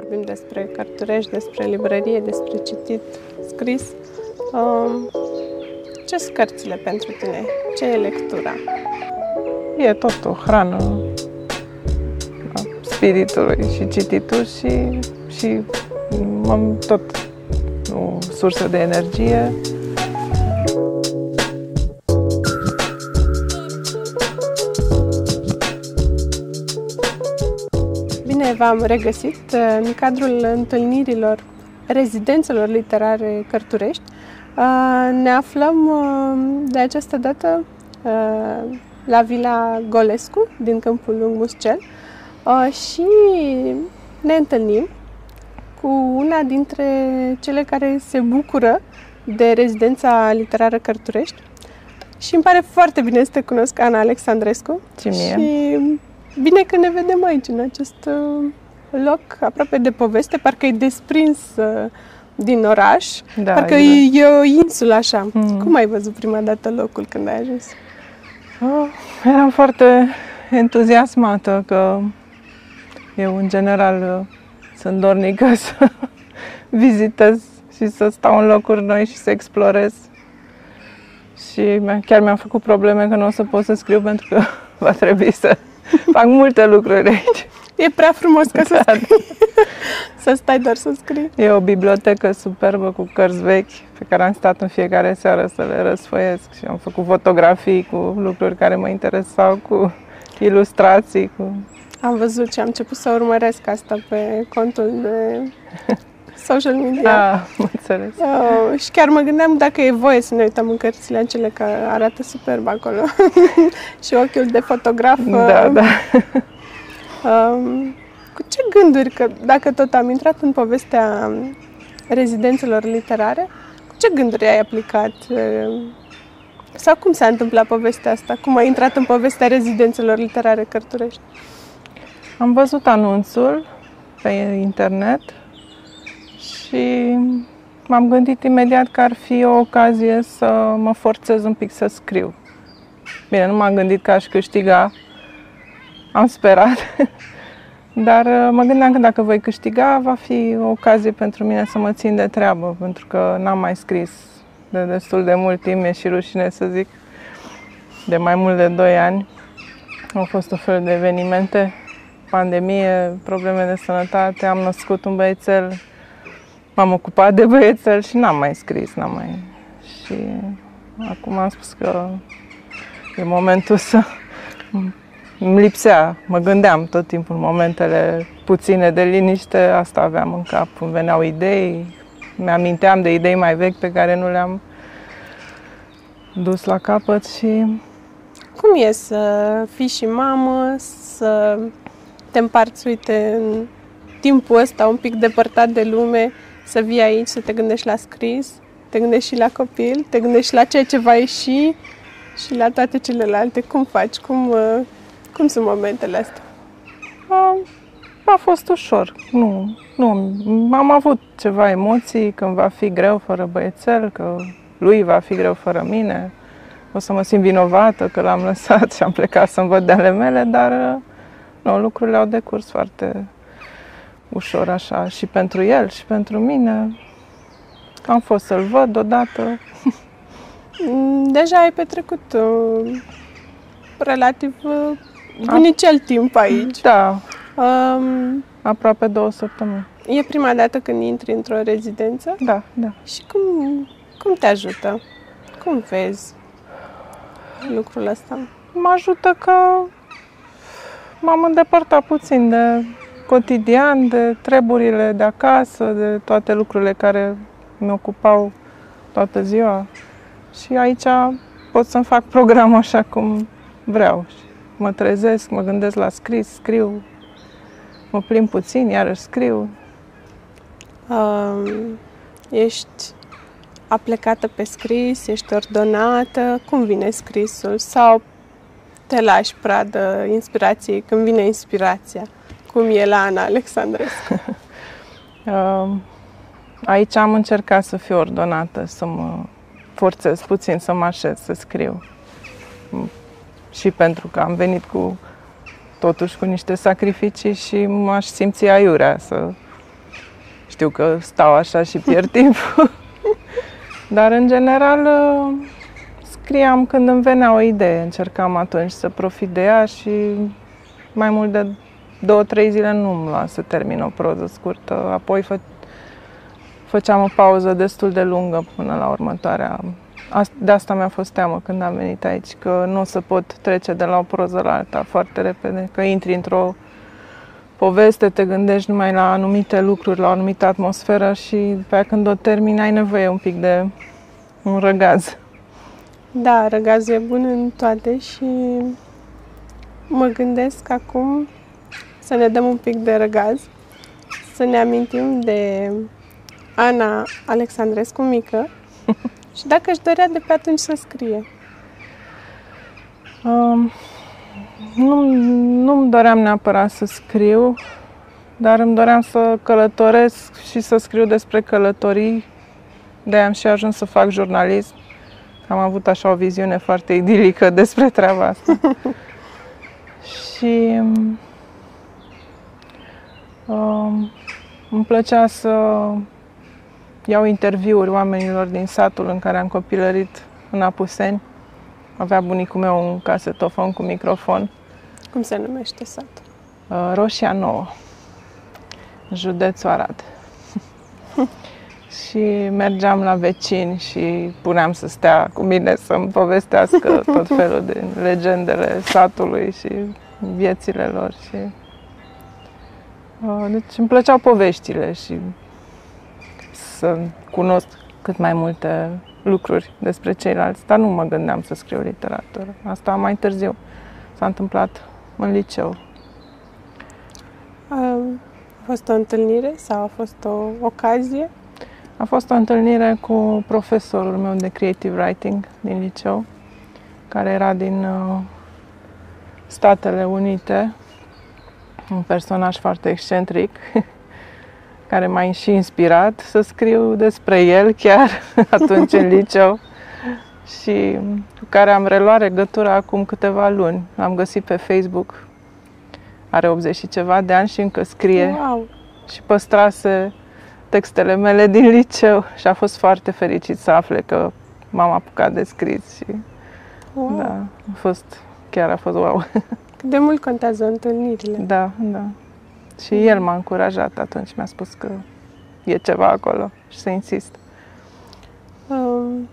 vorbim despre cărturești, despre librărie, despre citit, scris. Um, ce sunt cărțile pentru tine? Ce e lectura? E tot o hrană a spiritului și cititul și, și am tot o sursă de energie. V-am regăsit uh, în cadrul întâlnirilor rezidențelor literare cărturești. Uh, ne aflăm uh, de această dată la Vila Golescu din Câmpul Lung Muscel și ne întâlnim cu una dintre cele care se bucură de rezidența literară Cărturești. Și îmi pare foarte bine să te cunosc, Ana Alexandrescu. Și mie. Și bine că ne vedem aici, în acest uh, loc aproape de poveste, parcă e desprins uh, din oraș, Da, parcă exact. e, e o insulă așa. Mm. Cum ai văzut prima dată locul când ai ajuns? Oh, eram foarte entuziasmată că eu, în general, sunt dornică să vizitez și să stau în locuri noi și să explorez. Și mi- chiar mi-am făcut probleme că nu o să pot să scriu pentru că va trebui să fac multe lucruri aici. E prea frumos ca să, Da. scrii, să stai doar să scrii. E o bibliotecă superbă cu cărți vechi pe care am stat în fiecare seară să le răsfoiesc și am făcut fotografii cu lucruri care mă interesau, cu ilustrații, cu Am văzut și am început să urmăresc asta pe contul de social media. Da, am înțeles. Uh, și chiar mă gândeam dacă e voie să ne uităm în cărțile acelea, că arată superb acolo. și ochiul de fotograf. uh, Da, da. Um, cu ce gânduri, că dacă tot am intrat în povestea rezidențelor literare, cu ce gânduri ai aplicat? uh, Sau cum s-a întâmplat povestea asta? Cum ai intrat în povestea rezidențelor literare cărturești? Am văzut anunțul pe internet și m-am gândit imediat că ar fi o ocazie să mă forțez un pic să scriu. Bine, nu m-am gândit că aș câștiga, am sperat, dar uh, mă gândeam că dacă voi câștiga, va fi o ocazie pentru mine să mă țin de treabă, pentru că n-am mai scris de destul de mult timp, e și rușine să zic, de mai mult de 2 ani. Au fost o fel de evenimente pandemie, probleme de sănătate, am născut un băiețel, m-am ocupat de băiețel și n-am mai scris, n-am mai... Și acum am spus că e momentul să... Îmi lipsea, mă gândeam tot timpul în momentele puține de liniște, asta aveam în cap, îmi veneau idei, mi-aminteam de idei mai vechi pe care nu le-am dus la capăt și Cum e să fii și mamă, să te împarți, uite, în timpul ăsta un pic depărtat de lume, să vii aici, să te gândești la scris, te gândești și la copil, te gândești și la ceea ce va ieși și la toate celelalte. Cum faci? Cum, uh, cum sunt momentele astea? A, a fost ușor. Nu, nu. Am avut ceva emoții când va fi greu fără băiețel, că lui va fi greu fără mine. O să mă simt vinovată că l-am lăsat și am plecat să-mi văd de ale mele, dar nu, lucrurile au decurs foarte ușor așa și pentru el și pentru mine. Am fost să-l văd odată. Mm, Deja ai petrecut uh, relativ uh, bunicel timp aici. Da, Um, aproape două săptămâni. e prima dată când intri într-o rezidență Da, da. și cum, cum te ajută? Cum vezi lucrul ăsta? mă ajută că m-am îndepărtat puțin de cotidian, de treburile de acasă, de toate lucrurile care mi ocupau toată ziua. Și aici pot să-mi fac programul așa cum vreau. Și mă trezesc, mă gândesc la scris, scriu, mă plimb puțin, iarăși scriu. Um, ești aplecată pe scris, ești ordonată, cum vine scrisul? Sau te lași pradă inspirației când vine inspirația? Cum e la Ana Alexandrescu? Uh, Aici am încercat să fiu ordonată, să mă forțez puțin să mă așez, să scriu. M- Și pentru că am venit cu totuși cu niște sacrificii și m-aș simți aiurea să știu că stau așa și pierd timpul. Dar, în general, uh, scriam când îmi venea o idee. Încercam atunci să profit de ea și mai mult de două, trei zile nu îmi lua să termin o proză scurtă. Apoi fă, făceam o pauză destul de lungă până la următoarea. De asta mi-a fost teamă când am venit aici, că nu o să pot trece de la o proză la alta foarte repede, că intri într-o poveste, te gândești numai la anumite lucruri, la o anumită atmosferă și pe aia când o termini ai nevoie un pic de un răgaz. Da, răgazul e bun în toate și mă gândesc acum să ne dăm un pic de răgaz, să ne amintim de Ana Alexandrescu mică și dacă își dorea de pe atunci să scrie. Um, nu, nu-mi doream neapărat să scriu, dar îmi doream să călătoresc și să scriu despre călătorii. De am și ajuns să fac jurnalism. Am avut așa o viziune foarte idilică despre treaba asta. și um, îmi plăcea să iau interviuri oamenilor din satul în care am copilărit în Apuseni. Avea bunicul meu un casetofon cu microfon. Cum se numește satul? Uh, Roșia Nouă, județul Arad. și mergeam la vecini și puneam să stea cu mine să-mi povestească tot felul de legendele satului și viețile lor. Și... Uh, deci îmi plăceau poveștile și să cunosc cât mai multe lucruri despre ceilalți, dar nu mă gândeam să scriu literatură. Asta mai târziu s-a întâmplat în liceu. A fost o întâlnire sau a fost o ocazie? A fost o întâlnire cu profesorul meu de creative writing din liceu, care era din uh, Statele Unite, un personaj foarte excentric, care m-a și inspirat să scriu despre el chiar atunci în liceu și cu care am reluat legătura acum câteva luni. L-am găsit pe Facebook, are 80 și ceva de ani și încă scrie wow. și păstrase textele mele din liceu și a fost foarte fericit să afle că m-am apucat de scris și wow. da, a fost, chiar a fost wow. Cât de mult contează întâlnirile. Da, da. Și el m-a încurajat atunci, mi-a spus că e ceva acolo și să insist. Um,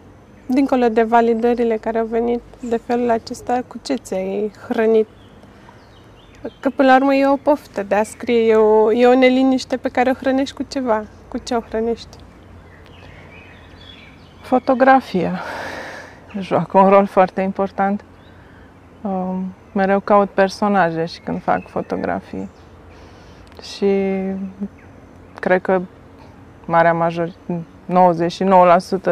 dincolo de validările care au venit de felul acesta, cu ce ți-ai hrănit? Că până la urmă e o poftă de a scrie, e o, e o neliniște pe care o hrănești cu ceva. Cu ce o hrănești? Fotografia joacă un rol foarte important. Um, mereu caut personaje și când fac fotografii. Și cred că marea majoritate,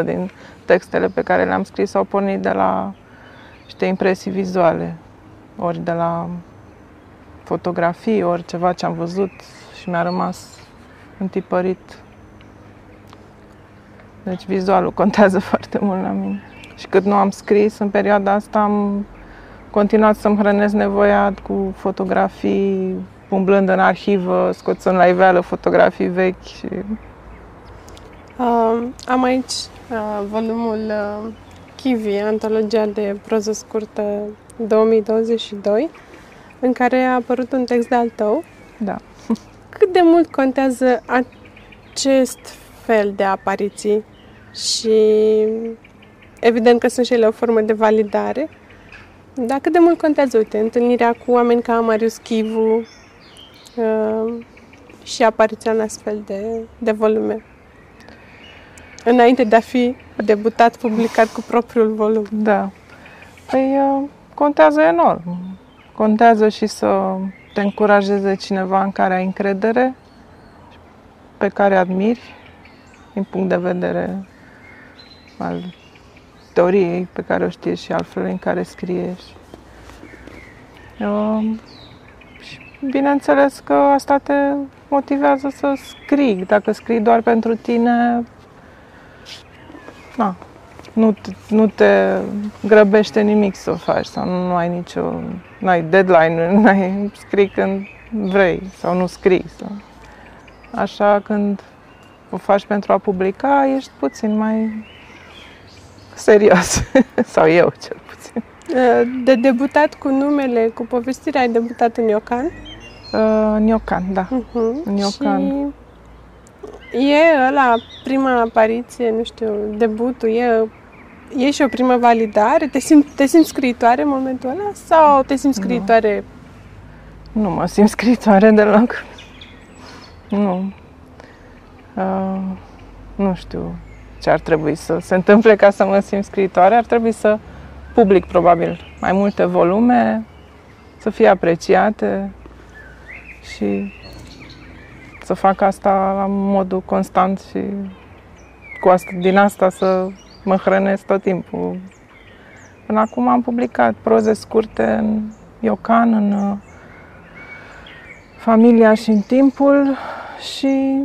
99% din textele pe care le-am scris au pornit de la niște impresii vizuale, ori de la fotografii, ori ceva ce am văzut și mi-a rămas întipărit. Deci vizualul contează foarte mult la mine. Și cât nu am scris, în perioada asta am continuat să-mi hrănesc nevoia cu fotografii, umblând în arhivă, scoțând la iveală fotografii vechi. Și... Uh, am aici uh, volumul uh, Kiwi, antologia de proză scurtă 2022, în care a apărut un text de al tău. Da. Cât de mult contează acest fel de apariții și evident că sunt și ele o formă de validare, dar cât de mult contează, uite, întâlnirea cu oameni ca Marius Chivu uh, și apariția în astfel de, de volume? Înainte de a fi debutat, publicat cu propriul volum. Da. Păi uh, contează enorm. Contează și să te încurajeze cineva în care ai încredere, pe care admiri, din punct de vedere al teoriei pe care o știe și al felului în care scrie. Uh, și bineînțeles că asta te motivează să scrii. Dacă scrii doar pentru tine, na, nu, nu te grăbește nimic să o faci sau nu, nu ai nicio, nu ai deadline, nu ai scrii când vrei sau nu scrii. Sau. Așa când o faci pentru a publica, ești puțin mai serios. Sau eu, cel puțin. De debutat cu numele, cu povestirea, ai debutat în Iocan? Uh, în Iocan, da. Uh-huh. În Iocan. Și e ăla, prima apariție, nu știu, debutul, e, e și o primă validare? Te simți, te simți scriitoare în momentul ăla? Sau te simți scriitoare? Nu, nu mă simt scriitoare deloc. Nu. Uh, nu știu ce ar trebui să se întâmple ca să mă simt scriitoare. Ar trebui să public probabil mai multe volume, să fie apreciate și să fac asta la modul constant și cu asta, din asta să mă hrănesc tot timpul. Până acum am publicat proze scurte în Iocan, în uh, Familia și în Timpul și,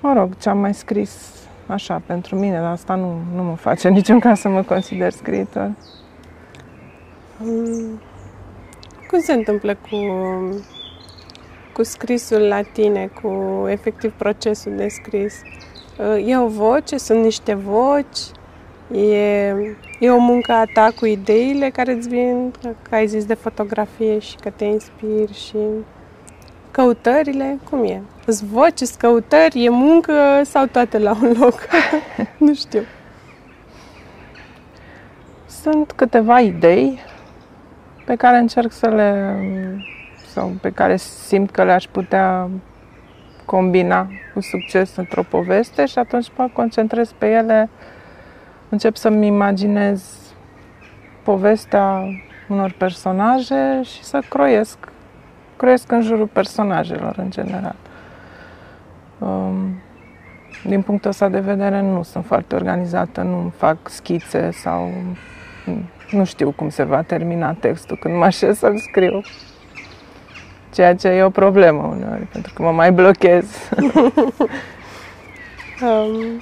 mă rog, ce am mai scris așa pentru mine, dar asta nu, nu mă face niciun caz să mă consider scriitor. Mm. Cum se întâmplă cu, cu scrisul la tine, cu efectiv procesul de scris? E o voce, sunt niște voci, e, e o muncă a ta cu ideile care îți vin, că ai zis de fotografie și că te inspiri și căutările, cum e? Îți voci, îți căutări, e muncă sau toate la un loc? nu știu. Sunt câteva idei pe care încerc să le sau pe care simt că le-aș putea combina cu succes într-o poveste și atunci mă concentrez pe ele, încep să-mi imaginez povestea unor personaje și să croiesc, croiesc în jurul personajelor în general. Um, din punctul ăsta de vedere nu sunt foarte organizată, nu fac schițe sau nu știu cum se va termina textul când mă așez să-l scriu. Ceea ce e o problemă uneori, pentru că mă mai blochez. um.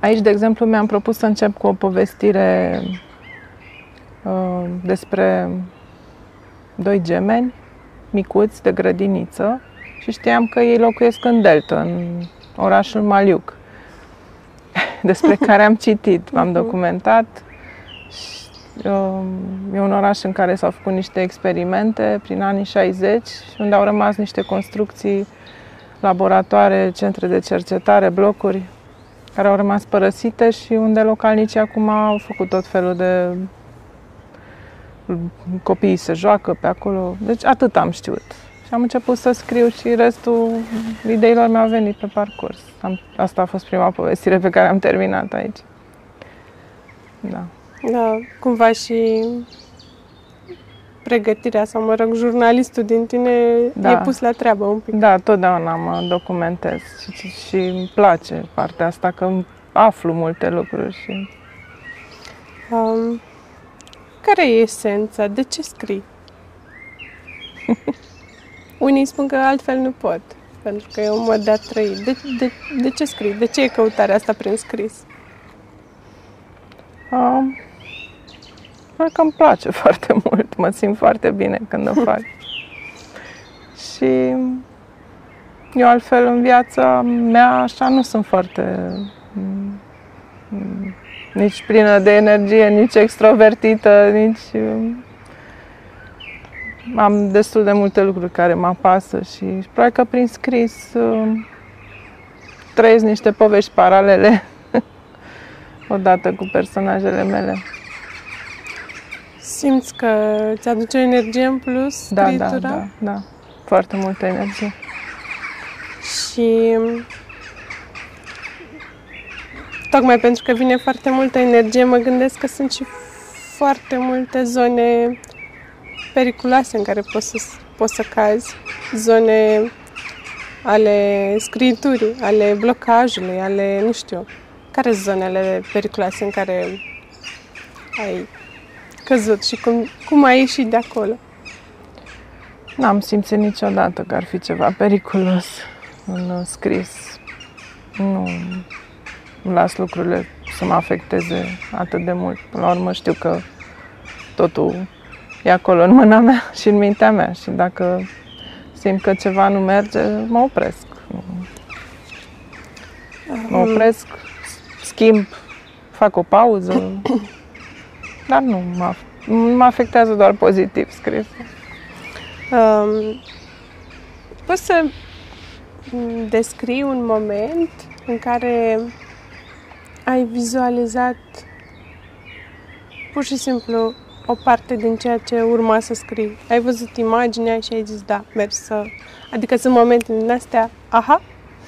Aici, de exemplu, mi-am propus să încep cu o povestire uh, despre doi gemeni micuți de grădiniță și știam că ei locuiesc în Delta, în orașul Maliuc, despre care am citit, m-am mhm. documentat E un oraș în care s-au făcut niște experimente prin anii 60, unde au rămas niște construcții, laboratoare, centre de cercetare, blocuri, care au rămas părăsite și unde localnicii acum au făcut tot felul de copiii se joacă pe acolo. Deci atât am știut. Și am început să scriu și restul ideilor mi-au venit pe parcurs. Am, asta a fost prima povestire pe care am terminat aici. Da. Da, cumva și pregătirea sau, mă rog, jurnalistul din tine da. e pus la treabă un pic. Da, totdeauna mă documentez și, și îmi place partea asta că aflu multe lucruri și... Um, care e esența? De ce scrii? Unii spun că altfel nu pot, pentru că e un mod de a trăi. De, de, de ce scrii? De ce e căutarea asta prin scris? Um, Cred că îmi place foarte mult, mă simt foarte bine când o fac. și eu altfel în viața mea așa nu sunt foarte mm, nici plină de energie, nici extrovertită, nici am destul de multe lucruri care mă apasă și probabil că prin scris trăiesc niște povești paralele odată cu personajele mele. Simți că ți aduce energie în plus da, da scritura? Da, da, da. Foarte multă energie. Și tocmai pentru că vine foarte multă energie, mă gândesc că sunt și foarte multe zone periculoase în care poți să, poți să cazi, zone ale scriturii, ale blocajului, ale, nu știu, care sunt zonele periculoase în care ai căzut și cum, cum ai ieșit de acolo? N-am simțit niciodată că ar fi ceva periculos în scris. Nu las lucrurile să mă afecteze atât de mult. Până la urmă știu că totul e acolo în mâna mea și în mintea mea și dacă simt că ceva nu merge, mă opresc. Mă opresc, schimb, fac o pauză, dar nu mă, mă afectează doar pozitiv scrisul. Um, poți să descrii un moment în care ai vizualizat pur și simplu o parte din ceea ce urma să scrii. Ai văzut imaginea și ai zis, da, mergi să... Adică sunt momente din astea, aha,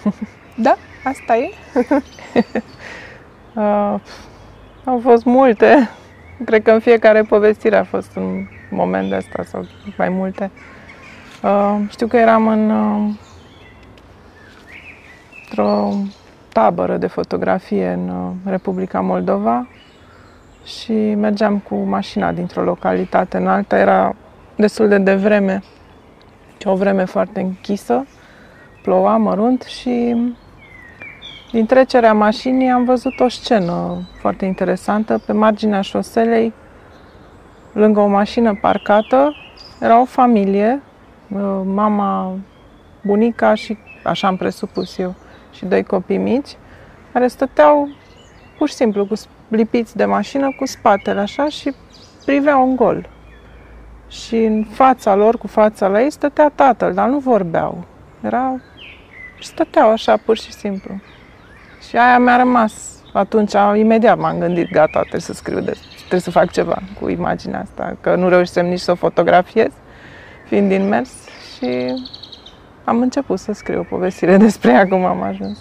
da, asta e. uh, au fost multe. Cred că în fiecare povestire a fost un moment de asta sau mai multe. Uh, știu că eram în uh, într-o tabără de fotografie în uh, Republica Moldova și mergeam cu mașina dintr-o localitate în alta. Era destul de devreme și o vreme foarte închisă, ploua mărunt și din trecerea mașinii am văzut o scenă foarte interesantă. Pe marginea șoselei, lângă o mașină parcată, era o familie, uh, mama, bunica și, așa am presupus eu, și doi copii mici, care stăteau pur și simplu cu lipiți de mașină cu spatele așa și priveau un gol. Și în fața lor, cu fața la ei, stătea tatăl, dar nu vorbeau. Era... stăteau așa, pur și simplu. Și aia mi-a rămas. Atunci, imediat m-am gândit, gata, trebuie să scriu, de, trebuie să fac ceva cu imaginea asta, că nu reușisem nici să o fotografiez, fiind din mers și am început să scriu o povestire despre ea, cum am ajuns.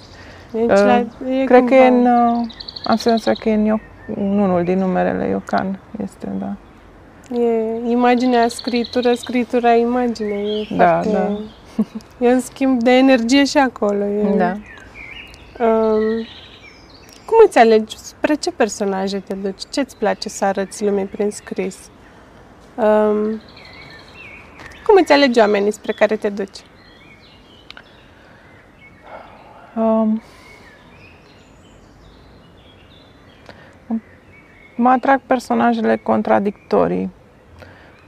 Deci, uh, la, e cred cumva... că e în, uh, am senzația că e în, în unul din numerele Iocan, este, da. E imaginea, scritură, scritura, imagine. E da, foarte, da. E un schimb de energie și acolo. E, da. Um, cum îți alegi? Spre ce personaje te duci? Ce îți place să arăți lumii prin scris? Um, cum îți alegi oamenii spre care te duci? Um, mă atrag personajele contradictorii,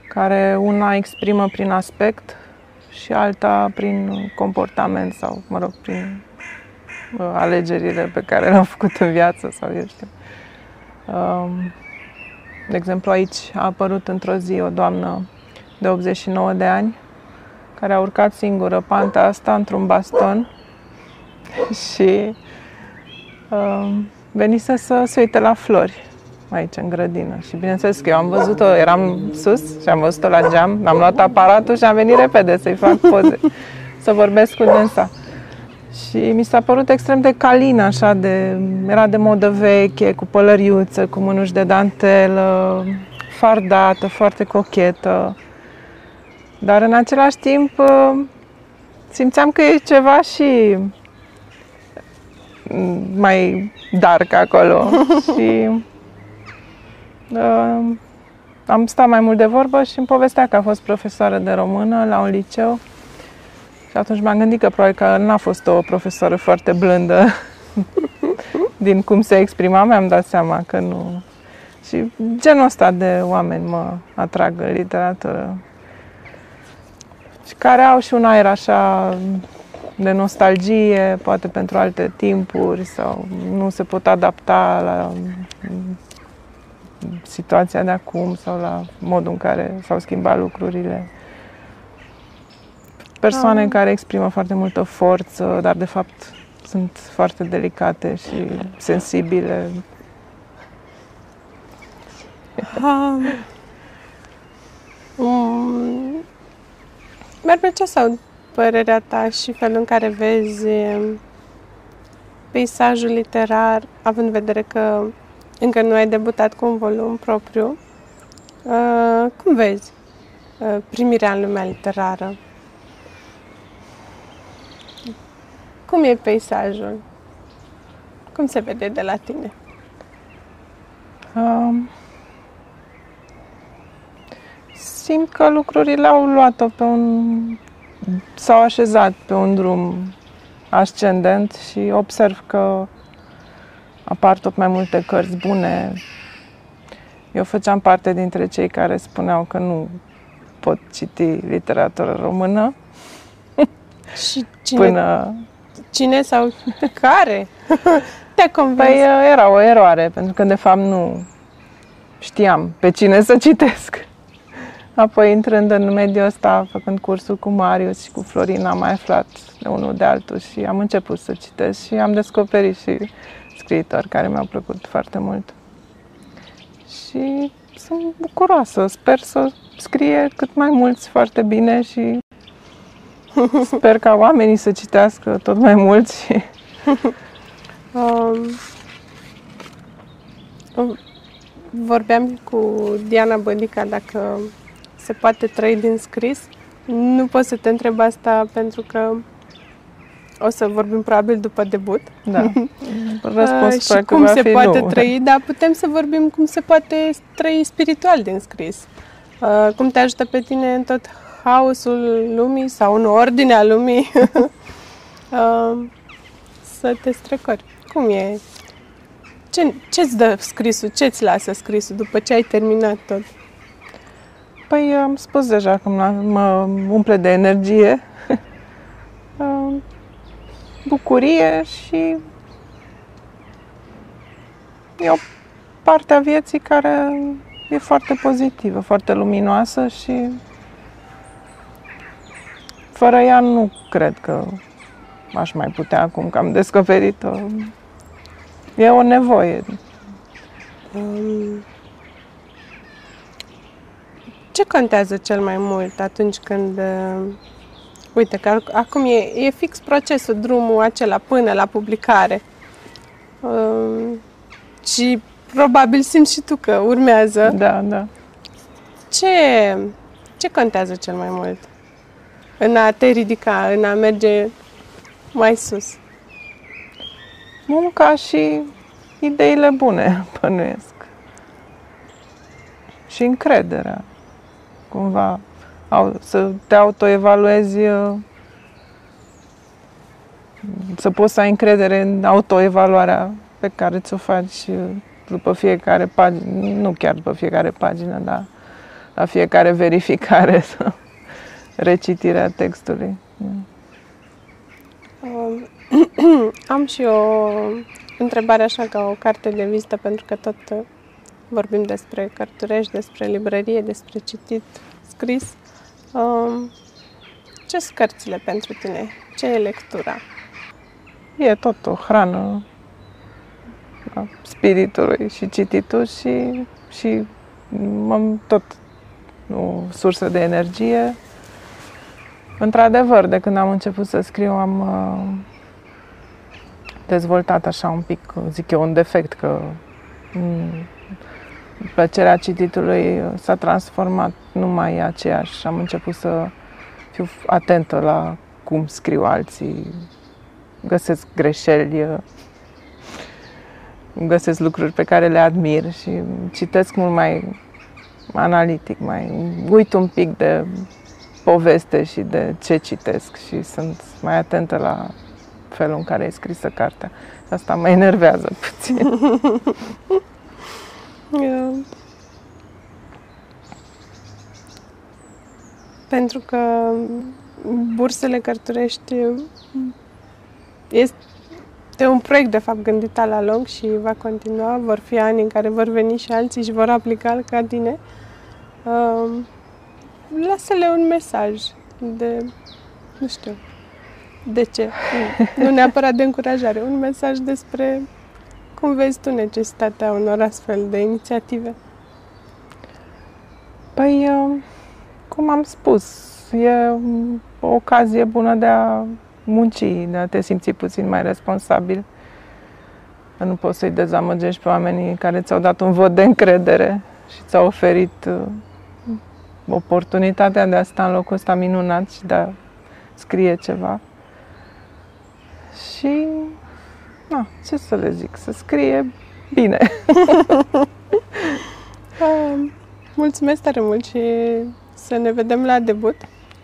care una exprimă prin aspect și alta prin comportament sau, mă rog, prin uh, alegerile pe care le-au făcut în viață sau eu știu. Um, de exemplu, aici a apărut într-o zi o doamnă de 89 de ani care a urcat singură panta asta într-un baston și uh, venise să se uite la flori aici în grădină. Și bineînțeles că eu am văzut-o, eram sus și am văzut-o la geam, am luat aparatul și am venit repede să-i fac poze, să vorbesc cu dânsa. Și mi s-a părut extrem de calin, așa, de, era de modă veche, cu pălăriuță, cu mânuși de dantelă, fardată, foarte cochetă. Dar în același timp simțeam că e ceva și mai dark acolo. și uh, am stat mai mult de vorbă și îmi povestea că a fost profesoară de română la un liceu. Și atunci m-am gândit că probabil că n-a fost o profesoară foarte blândă din cum se exprima, mi-am dat seama că nu. Și genul ăsta de oameni mă atrag în literatură. Și care au și un aer așa de nostalgie, poate pentru alte timpuri sau nu se pot adapta la situația de acum sau la modul în care s-au schimbat lucrurile. Persoane um. care exprimă foarte multă forță, dar de fapt sunt foarte delicate și sensibile. Um. Um. Mi-ar plăcea să aud părerea ta și felul în care vezi um, peisajul literar, având în vedere că încă nu ai debutat cu un volum propriu. Uh, cum vezi uh, primirea în lumea literară? Cum e peisajul? Cum se vede de la tine? Um, simt că lucrurile au luat-o pe un... s-au așezat pe un drum ascendent și observ că apar tot mai multe cărți bune. Eu făceam parte dintre cei care spuneau că nu pot citi literatură română. Și cine... Până Cine sau care te-a convins? Păi uh, era o eroare, pentru că de fapt nu știam pe cine să citesc. Apoi, intrând în mediul ăsta, făcând cursul cu Marius și cu Florin, am mai aflat de unul de altul și am început să citesc și am descoperit și scriitori care mi-au plăcut foarte mult. Și sunt bucuroasă, sper să scrie cât mai mulți foarte bine și sper ca oamenii să citească tot mai mulți. um, vorbeam cu Diana Bădica dacă se poate trăi din scris. Nu pot să te întreb asta pentru că o să vorbim probabil după debut. Da. Răspunsul și cum se poate nu. trăi, dar putem să vorbim cum se poate trăi spiritual din scris. Uh, cum te ajută pe tine în tot haosul lumii sau în ordinea lumii uh, să te strecori. Cum e? Ce, ce-ți dă scrisul? Ce-ți lasă scrisul după ce ai terminat tot? Păi am spus deja cum mă umple de energie, bucurie și e o parte a vieții care e foarte pozitivă, foarte luminoasă și fără ea nu cred că aș mai putea acum că am descoperit-o. E o nevoie. Um, ce contează cel mai mult atunci când... Uh, uite, că acum e, e fix procesul, drumul acela până la publicare. Uh, și probabil simți și tu că urmează. Da, da. Ce, ce contează cel mai mult? În a te ridica, în a merge mai sus? Munca și ideile bune, pănuiesc. Și încrederea cumva să te autoevaluezi, uh, să poți să ai încredere în autoevaluarea pe care ți-o faci uh, după fiecare pagină, nu chiar după fiecare pagină, dar la fiecare verificare sau recitirea textului. Um, am și o întrebare așa ca o carte de vizită, pentru că tot uh, vorbim despre cărturești, despre librărie, despre citit, scris. Um, ce sunt cărțile pentru tine? Ce e lectura? E tot o hrană a spiritului și cititul și, și am tot o sursă de energie. Într-adevăr, de când am început să scriu, am uh, dezvoltat așa un pic, zic eu, un defect că mm, plăcerea cititului s-a transformat, nu mai e aceeași. Am început să fiu atentă la cum scriu alții, găsesc greșeli, găsesc lucruri pe care le admir și citesc mult mai analitic, mai uit un pic de poveste și de ce citesc și sunt mai atentă la felul în care e scrisă cartea. Asta mă enervează puțin. Yeah. Pentru că bursele cărturești este un proiect, de fapt, gândit la lung și va continua. Vor fi ani în care vor veni și alții și vor aplica ca tine. Uh, lasă-le un mesaj de, nu știu, de ce? Nu neapărat de încurajare, un mesaj despre cum vezi tu necesitatea unor astfel de inițiative? Păi, uh, cum am spus, e o ocazie bună de a munci, de a te simți puțin mai responsabil. Nu poți să-i dezamăgești pe oamenii care ți-au dat un vot de încredere și ți-au oferit uh, oportunitatea de a sta în locul ăsta minunat și de a scrie ceva. Și na, ce să le zic, să scrie bine. uh, mulțumesc tare mult și să ne vedem la debut.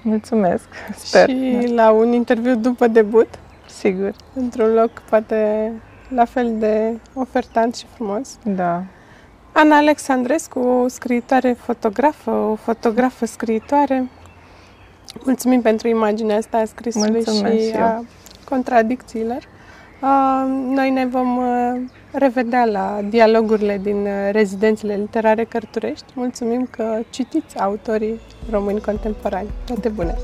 Mulțumesc, sper. Și da. la un interviu după debut. Sigur. Într-un loc poate la fel de ofertant și frumos. Da. Ana Alexandrescu, scriitoare fotografă, o fotografă scriitoare. Mulțumim pentru imaginea asta a scrisului Mulțumesc și a contradicțiilor. Noi ne vom revedea la dialogurile din rezidențele literare Cărturești. Mulțumim că citiți autorii români contemporani. Toate bune!